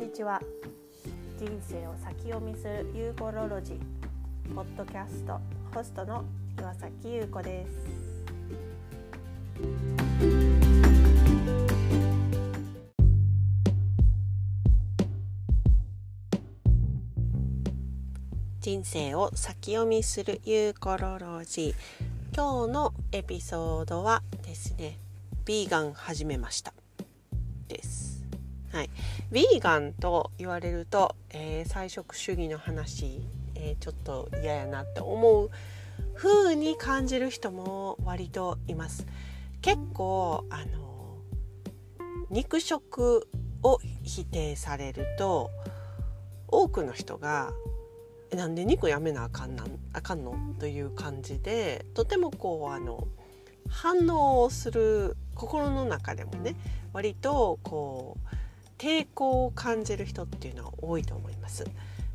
にちは。人生を先読みするユーコロロジーポッドキャストホストの岩崎優子です。人生を先読みするユーコロロジー今日のエピソードはですねビーガン始めましたです。はい、ヴィーガンと言われると、えー、菜食主義の話、えー、ちょっと嫌やなって思う風に感じる人も割といます結構あの肉食を否定されると多くの人が「なんで肉やめなあかんなんあかんの?」という感じでとてもこうあの反応をする心の中でもね割とこう抵抗を感じる人っていうのは多いと思います。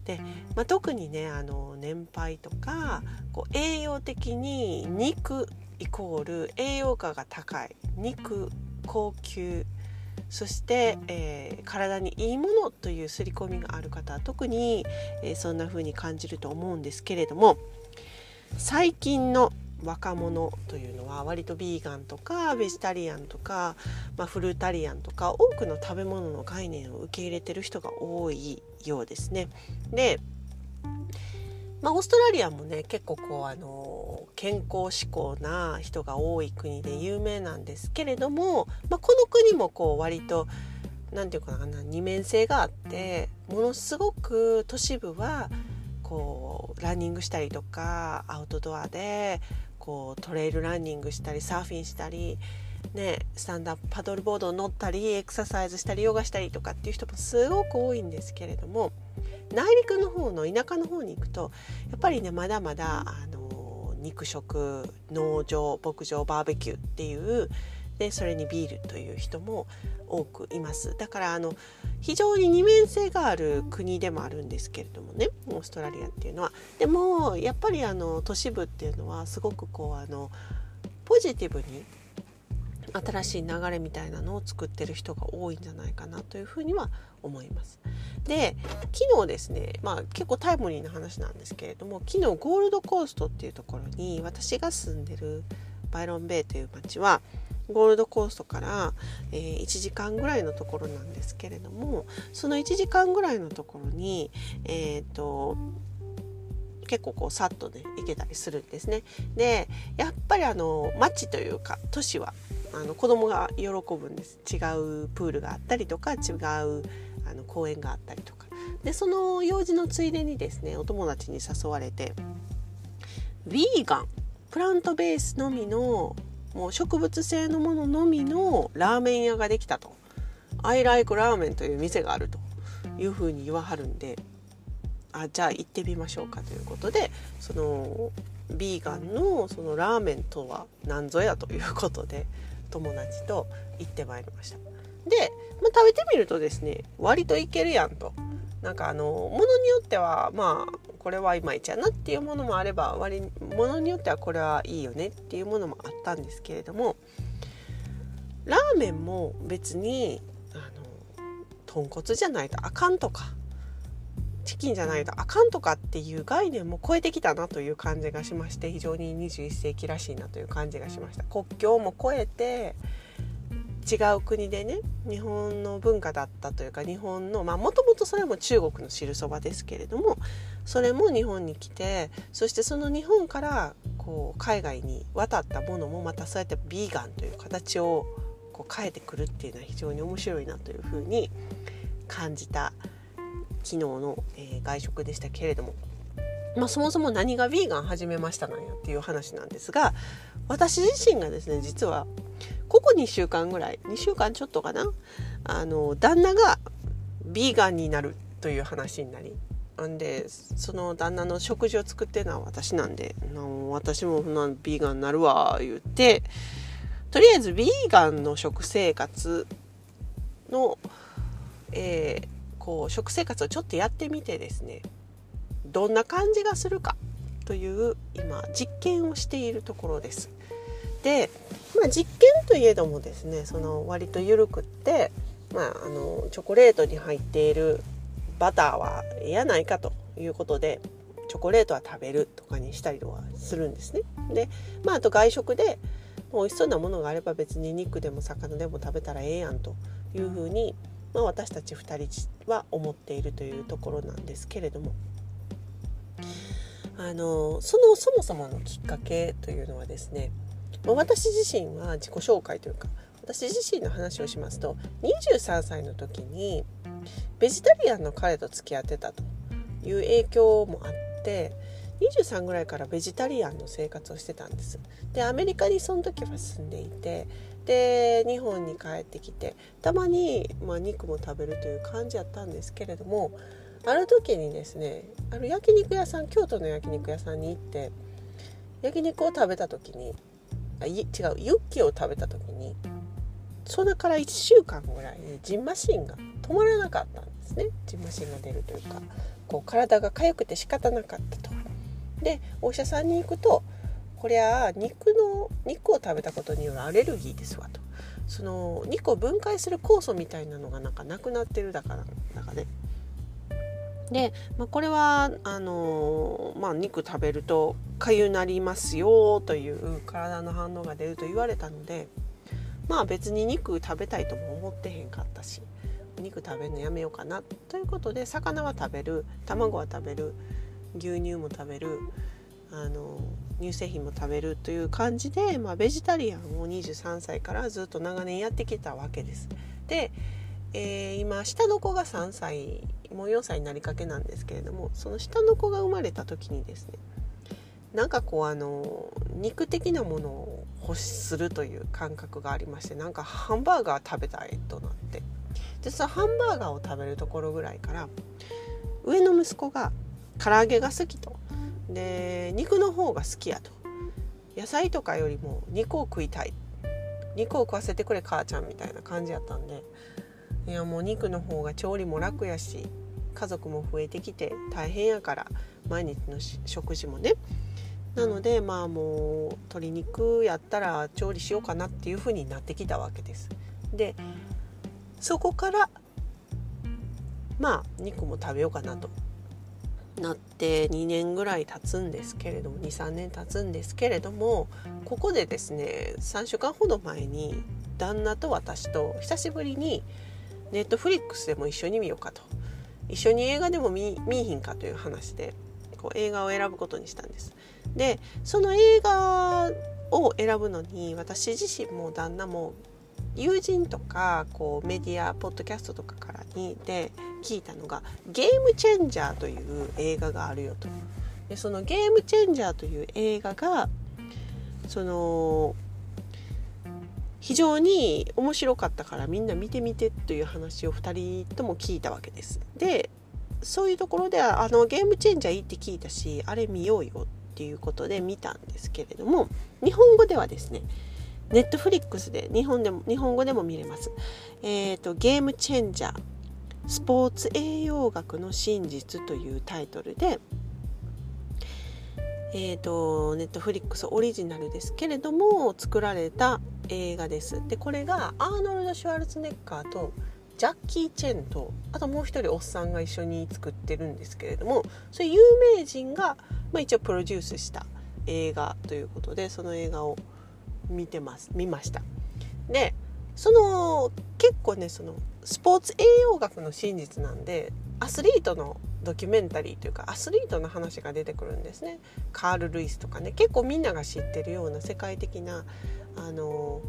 で、まあ、特にねあの年配とかこう栄養的に肉イコール栄養価が高い肉高級そして、えー、体にいいものという刷り込みがある方は特に、えー、そんな風に感じると思うんですけれども最近の若者というのは割とビーガンとかベジタリアンとか、まあ、フルータリアンとか多くの食べ物の概念を受け入れてる人が多いようですね。でまあ、オーストラリアもね結構こうあの健康志向な人が多い国で有名なんですけれども、まあ、この国もこう割と何て言うかな二面性があってものすごく都市部はこうランニングしたりとかアウトドアでこうトレイルランニングしたりサーフィンしたり、ね、スタンダップパドルボード乗ったりエクササイズしたりヨガしたりとかっていう人もすごく多いんですけれども内陸の方の田舎の方に行くとやっぱりねまだまだあの肉食農場牧場バーベキューっていうでそれにビールという人も多くいますだからあの非常に二面性がある国でもあるんですけれどもねオーストラリアっていうのはでもやっぱりあの都市部っていうのはすごくこうあのポジティブに新しい流れみたいなのを作ってる人が多いんじゃないかなというふうには思います。で昨日ですね、まあ、結構タイムリーな話なんですけれども昨日ゴールドコーストっていうところに私が住んでるバイロンベイという町はゴールドコーストから、えー、1時間ぐらいのところなんですけれどもその1時間ぐらいのところに、えーと、結構こうさっとね行けたりするんですね。でやっぱりあの街というか都市はあの子供が喜ぶんです違うプールがあったりとか違うあの公園があったりとかでその用事のついでにですねお友達に誘われてヴィーガンプラントベースのみのもう植物性のもののみのラーメン屋ができたと「I like ラーメン」という店があるというふうに言わはるんであじゃあ行ってみましょうかということでそのビーガンのそのラーメンとは何ぞやということで友達と行ってまいりました。で、まあ、食べてみるとですね割といけるやんと。なんかあのものによってはまあこれはいまいちやなっていうものもあれば割ものによってはこれはいいよねっていうものもあったんですけれどもラーメンも別にあの豚骨じゃないとあかんとかチキンじゃないとあかんとかっていう概念も超えてきたなという感じがしまして非常に21世紀らしいなという感じがしました。国境も超えて違う国でね日本の文化だったというか日本のまあもともとそれも中国の汁そばですけれどもそれも日本に来てそしてその日本からこう海外に渡ったものもまたそうやってビーガンという形をこう変えてくるっていうのは非常に面白いなというふうに感じた昨日の、えー、外食でしたけれども、まあ、そもそも何がヴィーガン始めましたなんやっていう話なんですが私自身がですね実はここ2週間ぐらい2週間ちょっとかな？あの旦那がビーガンになるという話になりんでその旦那の食事を作ってるのは私なんで私もなビーガンになるわ言ってとりあえずビーガンの食生活の、えー、こう食生活をちょっとやってみてですねどんな感じがするかという今実験をしているところです。で、まあ、実験といえどもですねその割と緩くってまあ、あのチョコレートに入っているバターは嫌ないかということでチョコレートは食べるとかにしたりとかするんですね。で、まあ、あと外食で美味しそうなものがあれば別に肉でも魚でも食べたらええやんというふうに、まあ、私たち2人は思っているというところなんですけれどもあのそのそもそものきっかけというのはですね、ま、私自身は自己紹介というか私自身の話をしますと23歳の時にベジタリアンの彼と付き合ってたという影響もあって23ぐらいからベジタリアンの生活をしてたんです。でアメリカにその時は住んでいてで日本に帰ってきてたまに、まあ、肉も食べるという感じやったんですけれどもある時にですねある焼肉屋さん京都の焼肉屋さんに行って焼肉を食べた時にあい違うユッケを食べた時にそれから1週間ぐらいジンマシンが止まらなかったんですねジンマシンが出るというかこう体が痒くて仕方なかったと。でお医者さんに行くとこりゃ肉の肉を食べたことによるアレルギーですわとその肉を分解する酵素みたいなのがなんかなくなってるだからなんかねで、まあ、これはあのー、まあ、肉食べると痒なりますよという体の反応が出ると言われたのでまあ別に肉食べたいとも思ってへんかったし肉食べるのやめようかなということで魚は食べる卵は食べる牛乳も食べるあの乳製品も食べるという感じで、まあ、ベジタリアンを23歳からずっと長年やってきたわけです。で、えー、今下の子が3歳4歳になりかけなんですけれどもその下の子が生まれた時にですねなんかこうあの肉的なものを欲するという感覚がありましてなんかハンバーガー食べたいとなってでそのハンバーガーを食べるところぐらいから上の息子が唐揚げが好きと。で肉の方が好きやと。野菜とかよりも肉を食いたい。肉を食わせてくれ母ちゃんみたいな感じやったんでいやもう肉の方が調理も楽やし家族も増えてきて大変やから毎日の食事もね。なのでまあもう鶏肉やったら調理しようかなっていう風になってきたわけです。でそこからまあ肉も食べようかなとなって2年ぐらい経つんですけれども23年経つんですけれどもここでですね3週間ほど前に旦那と私と久しぶりにネットフリックスでも一緒に見ようかと一緒に映画でも見見ひんかという話でこう映画を選ぶことにしたんです。でその映画を選ぶのに私自身も旦那も友人とかこうメディアポッドキャストとかからにで聞いたのが「ゲームチェンジャー」という映画があるよと。でそのゲームチェンジャーという映画がその非常に面白かったからみんな見てみてという話を2人とも聞いたわけです。でそういうところではあのゲームチェンジャーいいって聞いたしあれ見ようよっていうことで見たんですけれども日本語ではですねネットフリックスで日本でも日本語でも見れます。えっ、ー、とゲームチェンジャースポーツ栄養学の真実というタイトルで、えーと、ネットフリックスオリジナルですけれども作られた映画です。でこれがアーノルド・シュワルツネッカーとジャッキー・チェンとあともう一人おっさんが一緒に作ってるんですけれどもそういう有名人が、まあ、一応プロデュースした映画ということでその映画を見てます見ました。でその結構ねそのスポーツ栄養学の真実なんでアスリートのドキュメンタリーというかアスリートの話が出てくるんですね。カール・ルイスとかね。結構みんなが知ってるような世界的なあの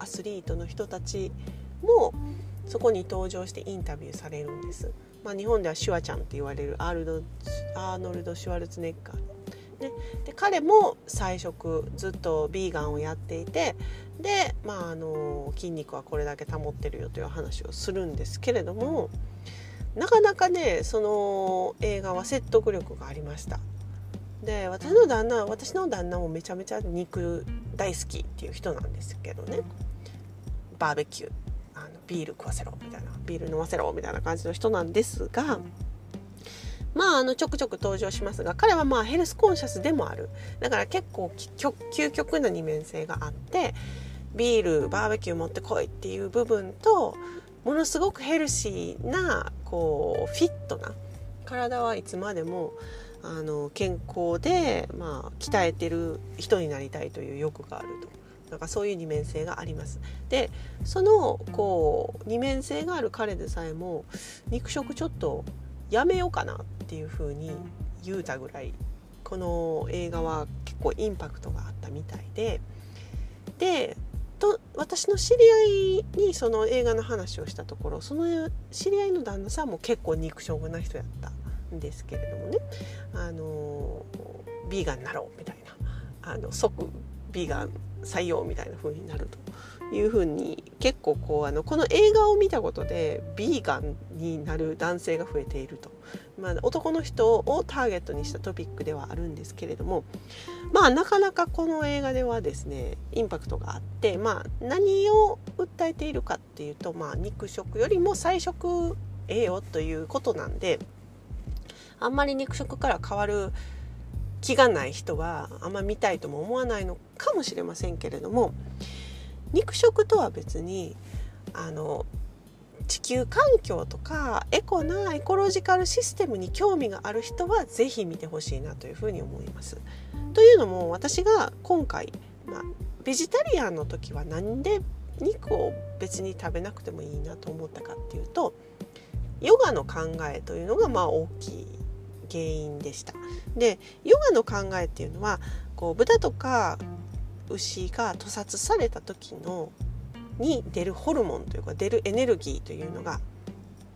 アスリートの人たちもそこに登場してインタビューされるんです。まあ、日本ではシュワちゃんって言われるアールドアーノルド・シュワルツネッカー、ね、で彼も菜食ずっとビーガンをやっていてで、まあ、あの筋肉はこれだけ保ってるよという話をするんですけれどもなかなかねその映画は説得力がありました。で私の旦那私の旦那もめちゃめちゃ肉大好きっていう人なんですけどねバーベキューあのビール食わせろみたいなビール飲ませろみたいな感じの人なんですが。まあ、あのちょくちょく登場しますが彼はまあヘルスコンシャスでもあるだから結構究極な二面性があってビールバーベキュー持ってこいっていう部分とものすごくヘルシーなこうフィットな体はいつまでもあの健康で、まあ、鍛えてる人になりたいという欲があるとなんかそういう二面性があります。でそのこう二面性がある彼でさえも肉食ちょっとやめようかなっていうふうに言うたぐらいこの映画は結構インパクトがあったみたいででと私の知り合いにその映画の話をしたところその知り合いの旦那さんも結構肉食な人やったんですけれどもね。あのビーガンになろうみたいな。あの即ビーガン採用みたいな風になると。いう風に結構こうあのこの映画を見たことでビーガンになる男性が増えていると、まあ、男の人をターゲットにしたトピックではあるんですけれどもまあなかなかこの映画ではですねインパクトがあって、まあ、何を訴えているかっていうと、まあ、肉食よりも菜食ええよということなんであんまり肉食から変わる気がない人はあんま見たいとも思わないのかもしれませんけれども肉食とは別にあの地球環境とかエコなエコロジカルシステムに興味がある人は是非見てほしいなというふうに思います。というのも私が今回、まあ、ベジタリアンの時は何で肉を別に食べなくてもいいなと思ったかっていうとヨガの考えというのがまあ大きい原因でした。でヨガの考えっていうのはこう豚とか牛が屠殺された時のに出るホルモンというか出るエネルギーというのが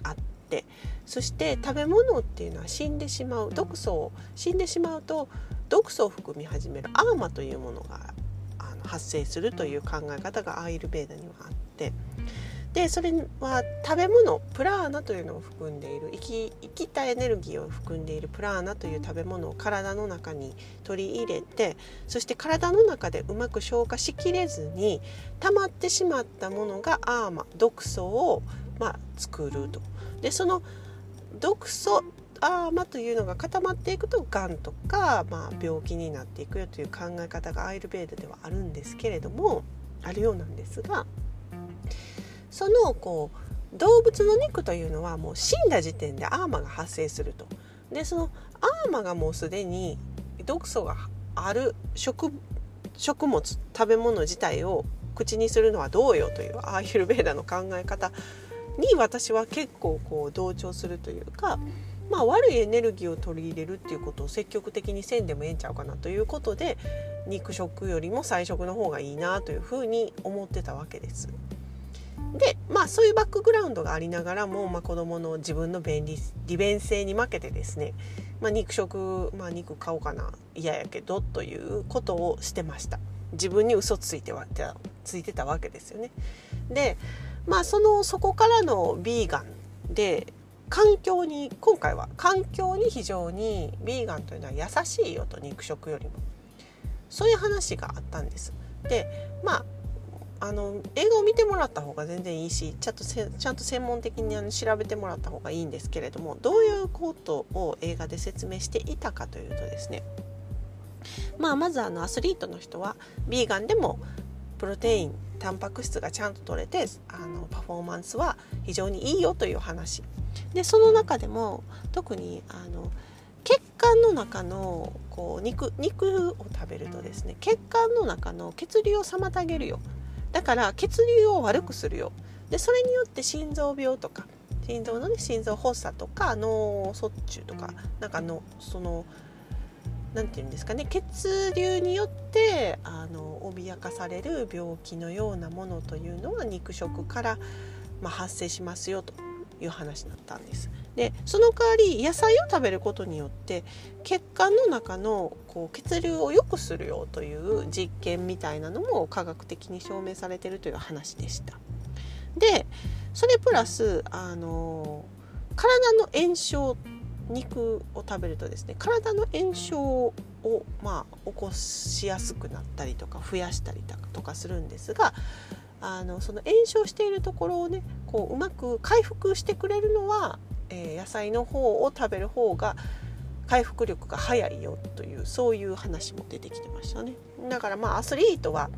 あってそして食べ物っていうのは死んでしまう毒素を死んでしまうと毒素を含み始めるアーマというものがあの発生するという考え方がアーユルベーダにはあってでそれは食べ物プラーナというのを含んでいる生き生きたエネルギーを含んでいるプラーナという食べ物を体の中に取り入れてそして体の中でうまく消化しきれずに溜まってしまったものがアーマ毒素を、まあ、作ると。でその毒素アーマというのが固まっていくとがんとか、まあ、病気になっていくよという考え方がアイルベーダではあるんですけれどもあるようなんですが。そのこう動物の肉というのはもう死んだ時点でアーマが発生すると。でそのアーマがもうすでに毒素がある食食物食べ物自体を口にするのはどうよというアーユルベーダの考え方に私は結構こう同調するというか、まあ、悪いエネルギーを取り入れるっていうことを積極的にせんでもええんちゃうかなということで肉食よりも菜食の方がいいなというふうに思ってたわけです。でまあそういうバックグラウンドがありながらも、まあ、子どもの自分の便利利便性に負けてですね、まあ、肉食、まあ、肉買おうかな嫌やけどということをしてました。自分に嘘ついてはついてたわけですよね。でまあそのそこからのビーガンで環境に今回は環境に非常にビーガンというのは優しいよと肉食よりも。そういう話があったんです。でまああの映画を見てもらった方が全然いいしちゃんとちゃんと専門的にあの調べてもらった方がいいんですけれどもどういうことを映画で説明していたかというとですねまあまずあのアスリートの人はビーガンでもプロテインタンパク質がちゃんと取れてあのパフォーマンスは非常にいいよという話。でその中でも特にあの血管の中のこう肉肉を食べるとですね血管の中の血流を妨げるよ。だから血流を悪くするよでそれによって心臓病とか心臓のね心臓発作とか脳卒中とかなんかのその何て言うんですかね血流によってあの脅かされる病気のようなものというのは肉食から、まあ、発生しますよという話だったんです。でその代わり野菜を食べることによって血管の中のこう血流を良くするよという実験みたいなのも科学的に証明されてるという話でした。でそれプラスあの体の炎症肉を食べるとですね体の炎症を、まあ、起こしやすくなったりとか増やしたりとかするんですがあのその炎症しているところをねこううまく回復してくれるのはえ、野菜の方を食べる方が回復力が早いよというそういう話も出てきてましたねだからまあアスリートは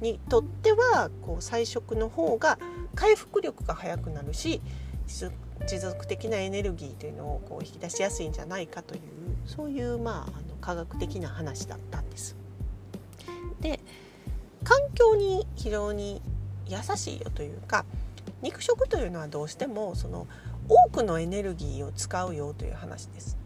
にとってはこう菜食の方が回復力が速くなるし持続的なエネルギーというのをこう引き出しやすいんじゃないかというそういうまああの科学的な話だったんです。で環境に非常に優しいよというか肉食というのはどうしてもその多くのエネルギーを使うよという話です。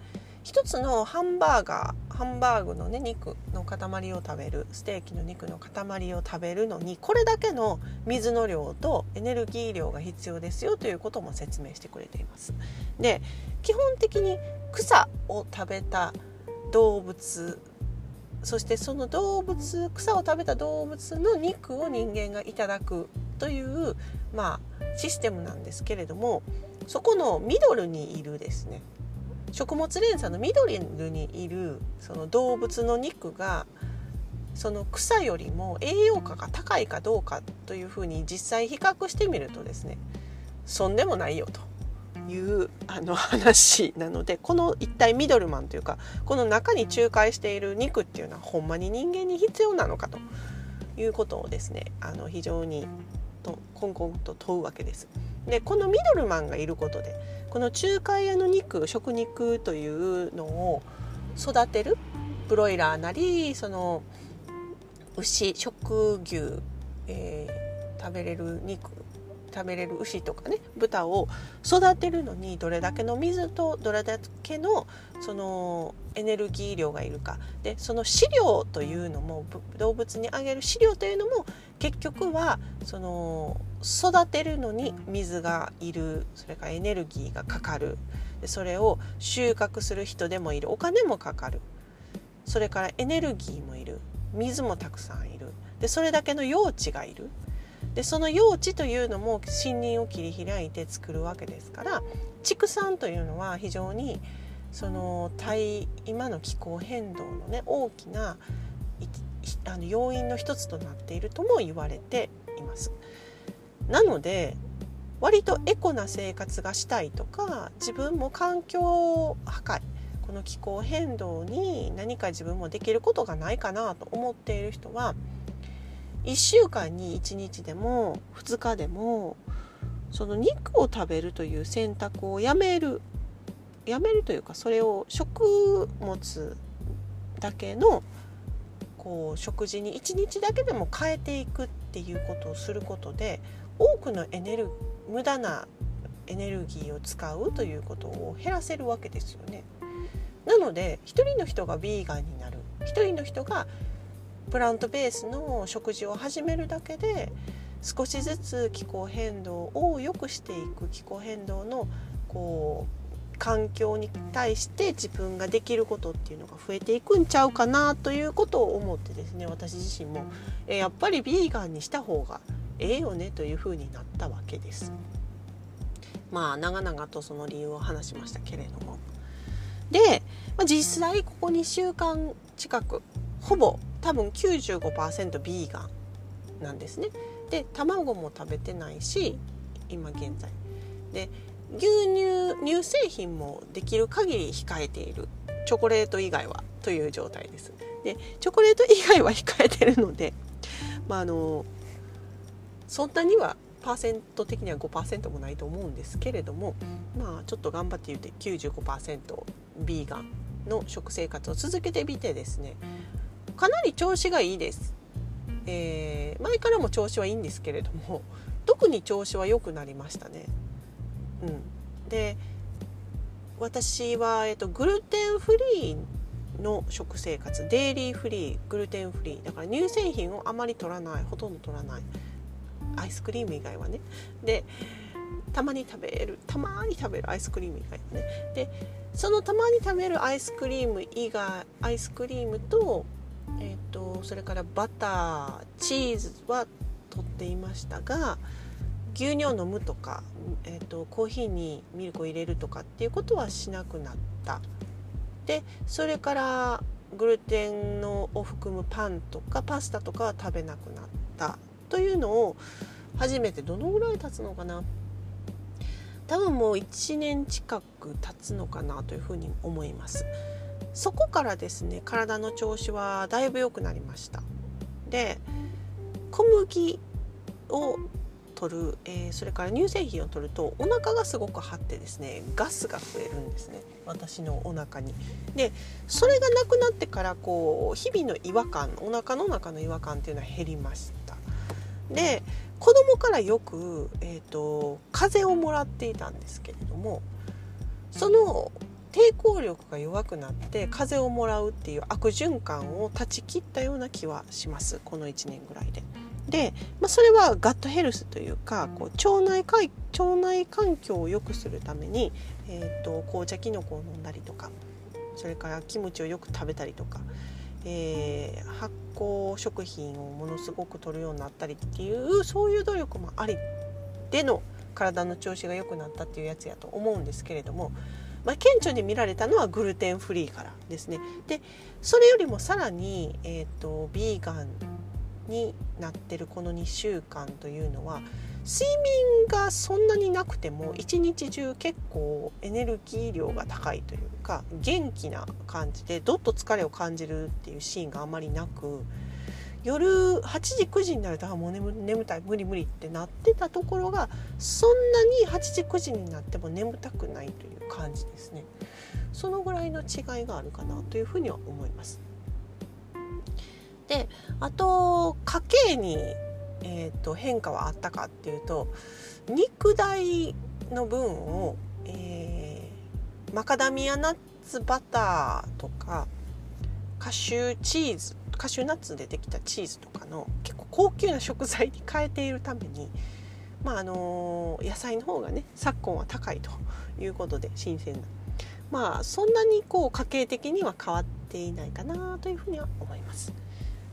一つのハンバーガーハンバーグのね肉の塊を食べるステーキの肉の塊を食べるのにこれだけの水の量とエネルギー量が必要ですよということも説明してくれています。で基本的に草を食べた動物そしてその動物草を食べた動物の肉を人間がいただくというまあシステムなんですけれどもそこのミドルにいるですね食物連鎖のミドルにいるその動物の肉がその草よりも栄養価が高いかどうかというふうに実際比較してみるとですねそんでもないよというあの話なのでこの一体ミドルマンというかこの中に仲介している肉っていうのはほんまに人間に必要なのかということをですねあの非常にとコンコンと問うわけです。でこのミドルマンがいることでこの仲介屋の肉食肉というのを育てるブロイラーなりその牛食牛、えー、食べれる肉食べれる牛とかね豚を育てるのにどれだけの水とどれだけのそのエネルギー量がいるか。でその飼料というのも動物にあげる飼料というのも結局はその育てるのに水がいるそれからエネルギーがかかる。それを収穫する人でもいる。お金もかかる。それからエネルギーもいる。水もたくさんいる。でそれだけの用地がいる。でその用地というのも森林を切り開いて作るわけですから畜産というのは非常にその今の気候変動のね大きなあの要因の一つとなっているとも言われています。なので割とエコな生活がしたいとか自分も環境破壊この気候変動に何か自分もできることがないかなと思っている人は1週間に1日でも2日でもその肉を食べるという選択をやめるやめるというかそれを食物だけのこう食事に1日だけでも変えていくっていうことをすることで多くのエネル無駄なエネルギーを使うということを減らせるわけですよね。なので一人の人がヴィーガンになる一人の人がプラントベースの食事を始めるだけで少しずつ気候変動を良くしていく気候変動のこう環境に対して自分ができることっていうのが増えていくんちゃうかなということを思ってですね私自身もえやっぱりビーガンにした方がええよねというふうになったわけです。まあ長々とその理由を話しましたけれども。で、まあ、実際ここ2週間近くほぼ多分95%ビーガンなんですね。で卵も食べてないし今現在。で牛乳乳製品もできる限り控えているチョコレート以外はという状態です。でチョコレート以外は控えてるので、まあ、あのそんなにはパーセント的には5%もないと思うんですけれどもまあちょっと頑張って言うて95%ビーガンの食生活を続けてみてですねかなり調子がいいです、えー、前からも調子はいいんですけれども特に調子は良くなりましたね。うん、で私は、えっと、グルテンフリーの食生活デイリーフリーグルテンフリー。だから乳製品をあまり取らない。ほとんど取らない。アイスクリーム以外はね。でたまに食べる。たまに食べるアイスクリーム以外はね。でそのたまに食べるアイスクリーム以外アイスクリームと,、えーと、それからバターチーズは取っていましたが牛乳を飲むとか、えーと、コーヒーにミルクを入れるとかっていうことはしなくなった。でそれからグルテンのを含むパンとかパスタとかは食べなくなった。というのを初めてどのぐらい経つのかな。多分もう1年近く経つのかなというふうに思います。そこからですね体の調子はだいぶ良くなりました。で小麦を取る、えー、それから乳製品を取るとお腹がすごく張ってですねガスが増えるんですね私のお腹に。でそれがなくなってからこう日々の違和感お腹の中の違和感っていうのは減りました。で子供からよく、えーと、風邪をもらっていたんですけれどもその抵抗力が弱くなって風邪をもらうっていう悪循環を断ち切ったような気はしますこの1年ぐらいで。で、まあ、それはガットヘルスというかこう腸内か腸内環境を良くするために、えーと、紅茶きのこを飲んだりとかそれからキムチをよく食べたりとか、えー、発酵食品をものすごく摂るようになったりっていうそういう努力もありでの体の調子が良くなったっていうやつやと思うんですけれども、まあ、顕著に見られたのはグルテンフリーからですね。でそれよりもさらに、えー、とビーガンになってるこの2週間というのは睡眠がそんなになくても一日中結構エネルギー量が高いというか元気な感じでどっと疲れを感じるっていうシーンがあまりなく夜8時9時になるとあもう眠眠たい無理無理ってなってたところがそんなに8時9時になっても眠たくないという感じですねそのぐらいの違いがあるかなというふうには思います。であと家計に、えーと、変化はあったかっていうと肉代の分を、えー、マカダミアナッツバターとかカシューチーズカシューナッツでできたチーズとかの結構高級な食材に変えているために、まああのー、野菜の方がね昨今は高いということで新鮮なまあそんなにこう家計的には変わっていないかなというふうには思います。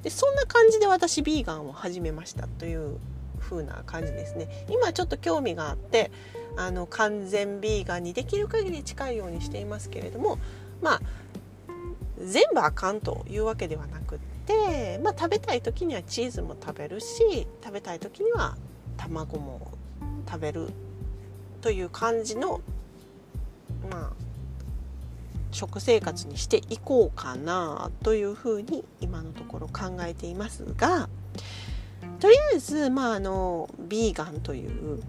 でそんな感じで私ビーガンを始めましたという風な感じですね。今ちょっと興味があってあの完全ビーガンにできる限り近いようにしていますけれどもまあ全部あかんというわけではなくって、まあ、食べたい時にはチーズも食べるし食べたい時には卵も食べるという感じのまあ食生活にしていこうかなというふうに今のところ考えていますがとりあえずまああのビーガンという、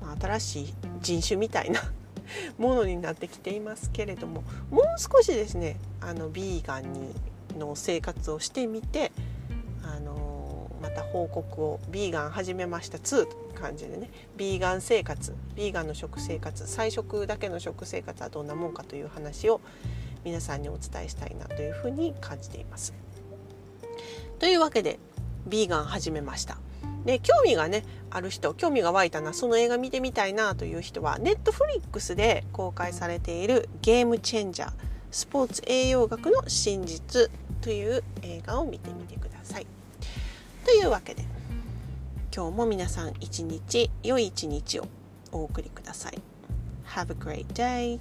まあ、新しい人種みたいなものになってきていますけれどももう少しですねあのビーガンにの生活をしてみてあのまた報告を「ビーガン始めました2」という感じでねビーガン生活ビーガンの食生活菜食だけの食生活はどんなもんかという話を皆さんにお伝えしたいなというふうに感じています。というわけでビーガン始めました。で興味がねある人興味が湧いたなその映画見てみたいなという人はネットフリックスで公開されている「ゲームチェンジャースポーツ栄養学の真実」という映画を見てみてください。というわけで今日も皆さん一日良い一日をお送りください。Have a great day!